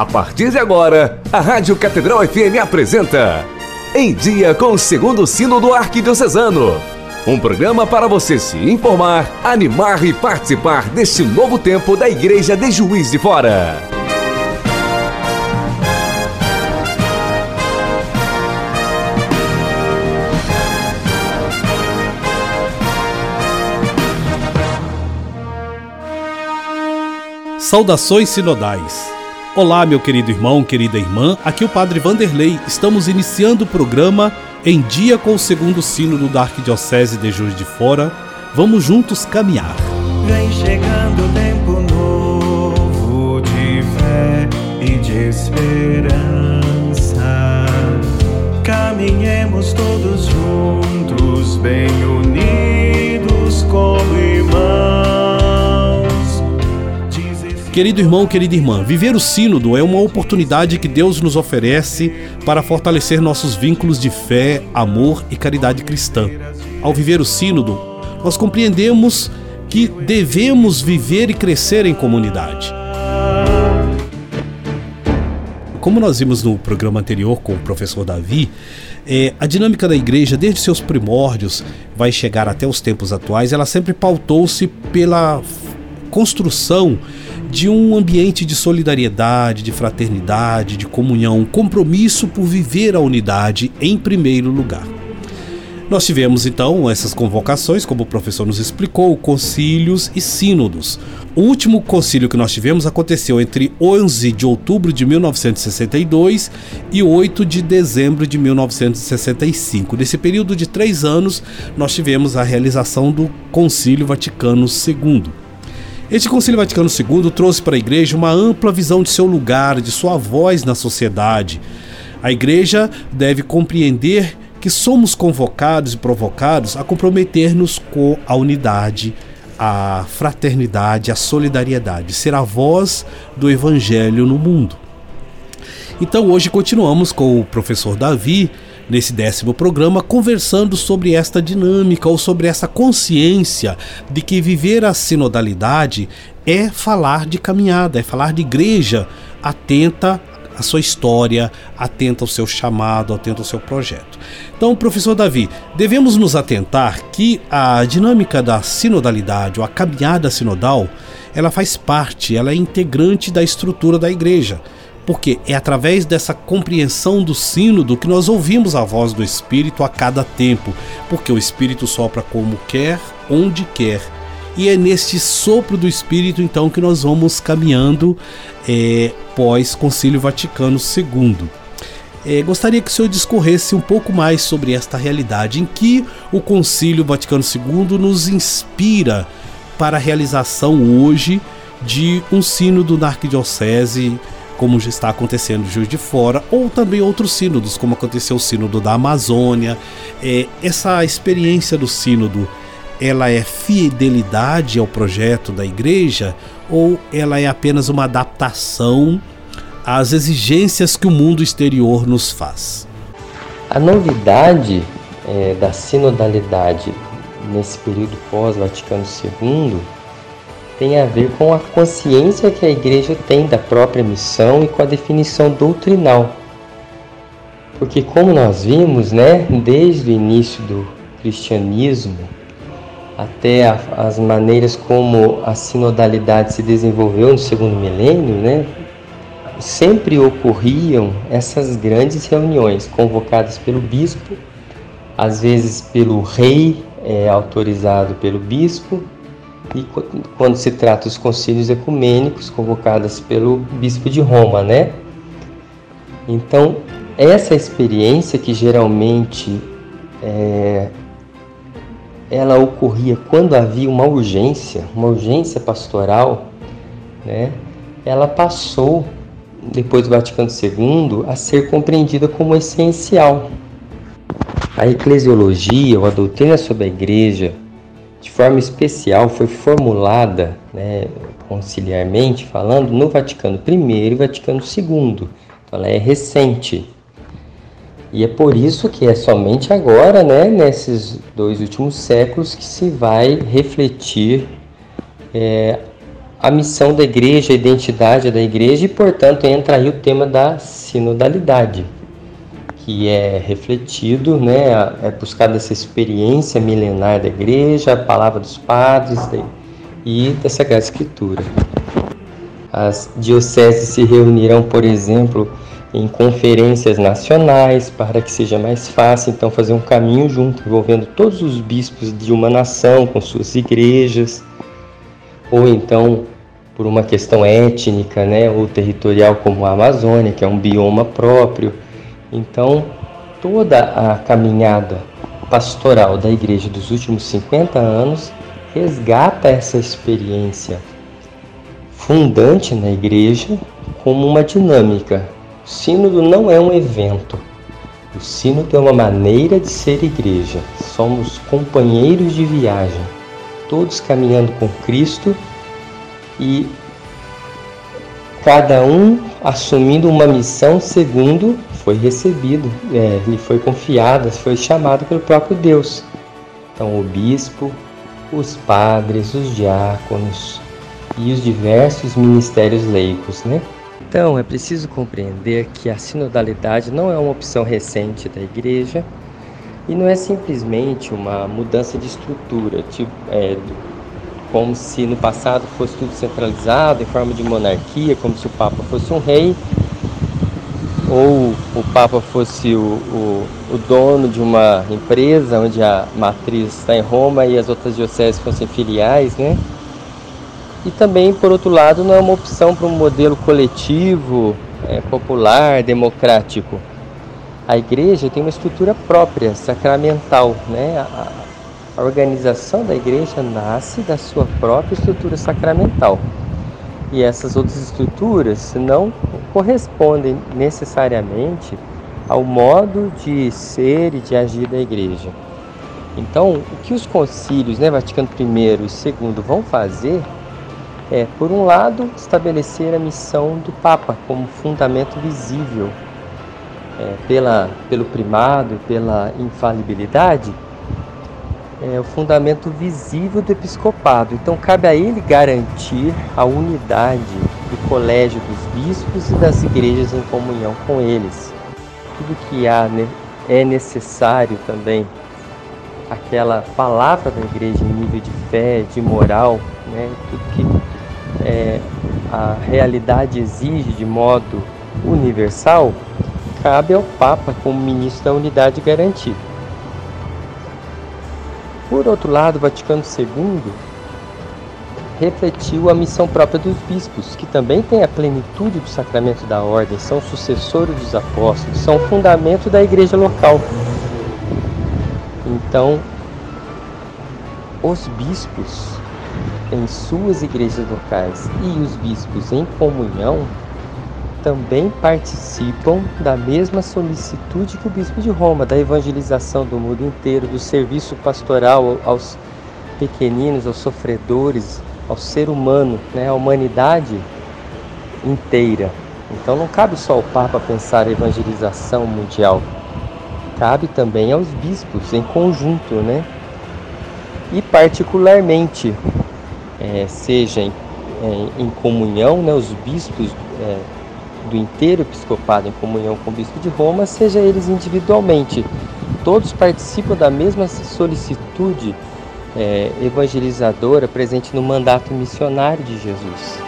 A partir de agora, a Rádio Catedral FM apresenta Em Dia com o Segundo Sino do Arquidiocesano. Um programa para você se informar, animar e participar deste novo tempo da Igreja de Juiz de Fora. Saudações sinodais. Olá, meu querido irmão, querida irmã. Aqui é o Padre Vanderlei. Estamos iniciando o programa em dia com o segundo sínodo da Arquidiocese de Juiz de Fora. Vamos juntos caminhar. Vem chegando o tempo novo de fé e de esperança. Caminhemos todos juntos, bem unidos como Querido irmão, querida irmã, viver o Sínodo é uma oportunidade que Deus nos oferece para fortalecer nossos vínculos de fé, amor e caridade cristã. Ao viver o Sínodo, nós compreendemos que devemos viver e crescer em comunidade. Como nós vimos no programa anterior com o professor Davi, é, a dinâmica da igreja, desde seus primórdios, vai chegar até os tempos atuais, ela sempre pautou-se pela construção de um ambiente de solidariedade, de fraternidade, de comunhão, compromisso por viver a unidade em primeiro lugar. Nós tivemos então essas convocações, como o professor nos explicou, concílios e sínodos. O último concílio que nós tivemos aconteceu entre 11 de outubro de 1962 e 8 de dezembro de 1965. Nesse período de três anos, nós tivemos a realização do Concílio Vaticano II. Este Concílio Vaticano II trouxe para a Igreja uma ampla visão de seu lugar, de sua voz na sociedade. A Igreja deve compreender que somos convocados e provocados a comprometer-nos com a unidade, a fraternidade, a solidariedade, ser a voz do Evangelho no mundo. Então hoje continuamos com o professor Davi nesse décimo programa conversando sobre esta dinâmica ou sobre essa consciência de que viver a sinodalidade é falar de caminhada, é falar de igreja atenta à sua história, atenta ao seu chamado, atenta ao seu projeto. Então, professor Davi, devemos nos atentar que a dinâmica da sinodalidade ou a caminhada sinodal, ela faz parte, ela é integrante da estrutura da igreja porque é através dessa compreensão do sínodo que nós ouvimos a voz do Espírito a cada tempo, porque o Espírito sopra como quer, onde quer. E é neste sopro do Espírito então que nós vamos caminhando é, pós Concílio Vaticano II. É, gostaria que o senhor discorresse um pouco mais sobre esta realidade, em que o Concílio Vaticano II nos inspira para a realização hoje de um sínodo na arquidiocese como já está acontecendo em Juiz de Fora, ou também outros sínodos, como aconteceu o sínodo da Amazônia. É, essa experiência do sínodo, ela é fidelidade ao projeto da igreja ou ela é apenas uma adaptação às exigências que o mundo exterior nos faz? A novidade é, da sinodalidade nesse período pós-Vaticano II tem a ver com a consciência que a igreja tem da própria missão e com a definição doutrinal. Porque como nós vimos, né, desde o início do cristianismo até a, as maneiras como a sinodalidade se desenvolveu no segundo milênio, né, sempre ocorriam essas grandes reuniões convocadas pelo bispo, às vezes pelo rei, é, autorizado pelo bispo, e quando se trata dos concílios ecumênicos convocados pelo bispo de Roma, né? Então, essa experiência que geralmente é, ela ocorria quando havia uma urgência, uma urgência pastoral, né? Ela passou depois do Vaticano II a ser compreendida como essencial. A eclesiologia ou a doutrina sobre a igreja de forma especial foi formulada, né, conciliarmente falando, no Vaticano I e Vaticano II. Então ela é recente. E é por isso que é somente agora, né, nesses dois últimos séculos, que se vai refletir é, a missão da igreja, a identidade da igreja e, portanto, entra aí o tema da sinodalidade, que é refletido, né, é buscada essa experiência milenar da igreja, a palavra dos padres e da Sagrada Escritura. As dioceses se reunirão, por exemplo, em conferências nacionais para que seja mais fácil então fazer um caminho junto, envolvendo todos os bispos de uma nação com suas igrejas, ou então por uma questão étnica, né, ou territorial como a Amazônia, que é um bioma próprio. Então, toda a caminhada pastoral da igreja dos últimos 50 anos resgata essa experiência fundante na igreja como uma dinâmica o sínodo não é um evento. O sínodo é uma maneira de ser igreja. Somos companheiros de viagem, todos caminhando com Cristo e cada um assumindo uma missão segundo foi recebido, é, lhe foi confiada, foi chamado pelo próprio Deus. Então, o bispo, os padres, os diáconos e os diversos ministérios leigos, né? Então, é preciso compreender que a sinodalidade não é uma opção recente da Igreja e não é simplesmente uma mudança de estrutura, tipo, é, como se no passado fosse tudo centralizado em forma de monarquia, como se o Papa fosse um rei, ou o Papa fosse o, o, o dono de uma empresa onde a matriz está em Roma e as outras dioceses fossem filiais, né? E também, por outro lado, não é uma opção para um modelo coletivo, é, popular, democrático. A igreja tem uma estrutura própria, sacramental. Né? A, a organização da igreja nasce da sua própria estrutura sacramental. E essas outras estruturas não correspondem necessariamente ao modo de ser e de agir da igreja. Então, o que os concílios, né, Vaticano I e II, vão fazer é, por um lado, estabelecer a missão do Papa como fundamento visível é, pela, pelo primado pela infalibilidade, é o fundamento visível do episcopado. Então, cabe a ele garantir a unidade do colégio dos bispos e das igrejas em comunhão com eles. Tudo que há é necessário também aquela palavra da igreja em nível de fé, de moral, né? tudo que é, a realidade exige de modo universal, cabe ao Papa como ministro da unidade garantida. Por outro lado, Vaticano II refletiu a missão própria dos bispos, que também têm a plenitude do sacramento da ordem, são sucessores dos apóstolos, são fundamento da igreja local. Então, os bispos em suas igrejas locais e os bispos em comunhão também participam da mesma solicitude que o bispo de Roma, da evangelização do mundo inteiro, do serviço pastoral aos pequeninos, aos sofredores, ao ser humano, né, à humanidade inteira. Então não cabe só ao Papa pensar a evangelização mundial, cabe também aos bispos em conjunto, né? E particularmente é, seja em, em, em, comunhão, né, os bispos é, do inteiro episcopado em comunhão com o bispo de Roma, seja eles individualmente. Todos participam da mesma solicitude é, evangelizadora presente no mandato missionário de Jesus.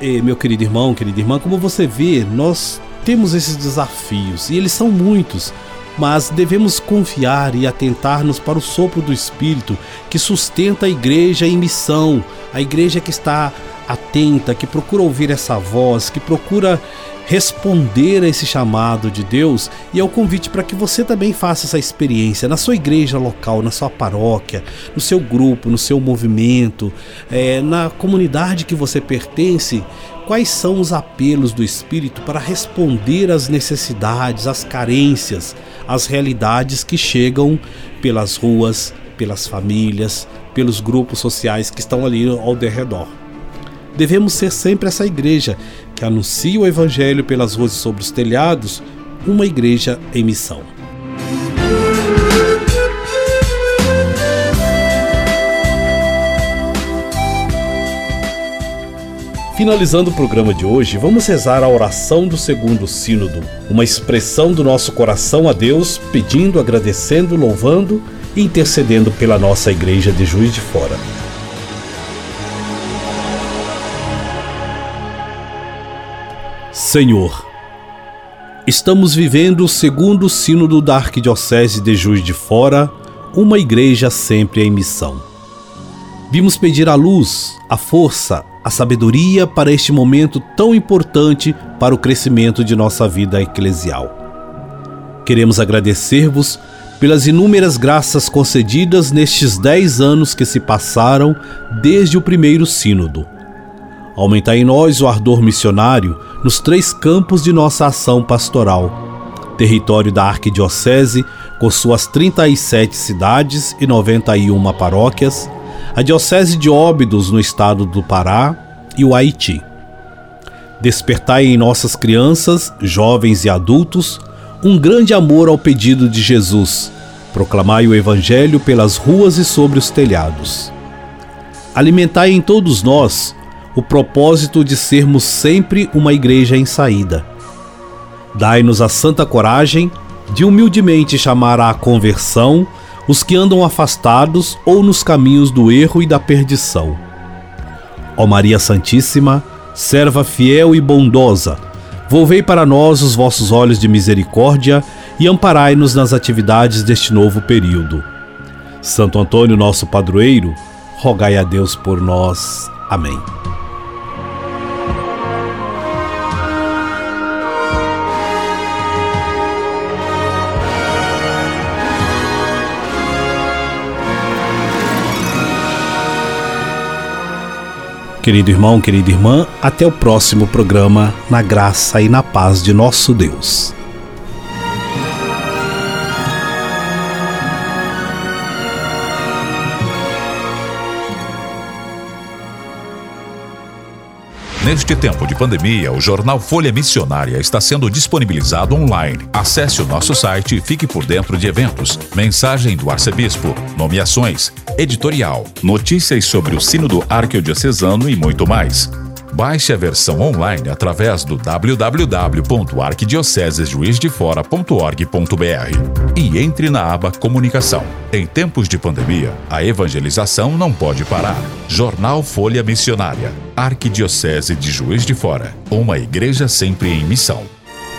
E, meu querido irmão, querida irmã, como você vê, nós temos esses desafios e eles são muitos mas devemos confiar e atentar-nos para o sopro do Espírito que sustenta a igreja em missão, a igreja que está atenta, que procura ouvir essa voz, que procura responder a esse chamado de Deus e é o convite para que você também faça essa experiência na sua igreja local, na sua paróquia, no seu grupo, no seu movimento, é, na comunidade que você pertence. Quais são os apelos do Espírito para responder às necessidades, às carências, às realidades que chegam pelas ruas, pelas famílias, pelos grupos sociais que estão ali ao derredor? Devemos ser sempre essa igreja que anuncia o Evangelho pelas ruas e sobre os telhados, uma igreja em missão. Finalizando o programa de hoje, vamos rezar a oração do segundo sínodo, uma expressão do nosso coração a Deus, pedindo, agradecendo, louvando e intercedendo pela nossa igreja de Juiz de Fora. Senhor, estamos vivendo o segundo sínodo da Arquidiocese de Juiz de Fora, uma igreja sempre em missão. Vimos pedir a luz, a força, a sabedoria para este momento tão importante para o crescimento de nossa vida eclesial. Queremos agradecer-vos pelas inúmeras graças concedidas nestes dez anos que se passaram desde o primeiro Sínodo. Aumentar em nós o ardor missionário nos três campos de nossa ação pastoral: território da Arquidiocese, com suas 37 cidades e 91 paróquias a Diocese de Óbidos no estado do Pará e o Haiti. Despertai em nossas crianças, jovens e adultos um grande amor ao pedido de Jesus. Proclamai o Evangelho pelas ruas e sobre os telhados. Alimentai em todos nós o propósito de sermos sempre uma igreja em saída. Dai-nos a santa coragem de humildemente chamar à conversão os que andam afastados ou nos caminhos do erro e da perdição. Ó Maria Santíssima, serva fiel e bondosa, volvei para nós os vossos olhos de misericórdia e amparai-nos nas atividades deste novo período. Santo Antônio, nosso padroeiro, rogai a Deus por nós. Amém. Querido irmão, querida irmã, até o próximo programa, na graça e na paz de nosso Deus. Neste tempo de pandemia, o jornal Folha Missionária está sendo disponibilizado online. Acesse o nosso site e fique por dentro de eventos, mensagem do arcebispo, nomeações, editorial, notícias sobre o Sínodo Arquidiocesano e muito mais. Baixe a versão online através do www.arquidiocesesjuizdefora.org.br e entre na aba Comunicação. Em tempos de pandemia, a evangelização não pode parar. Jornal Folha Missionária, Arquidiocese de Juiz de Fora, uma igreja sempre em missão.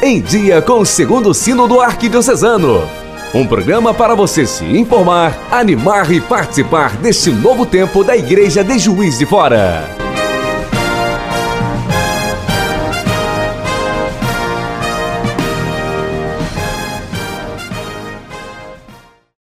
Em dia com o segundo sino do Arquidiocesano. Um programa para você se informar, animar e participar deste novo tempo da Igreja de Juiz de Fora.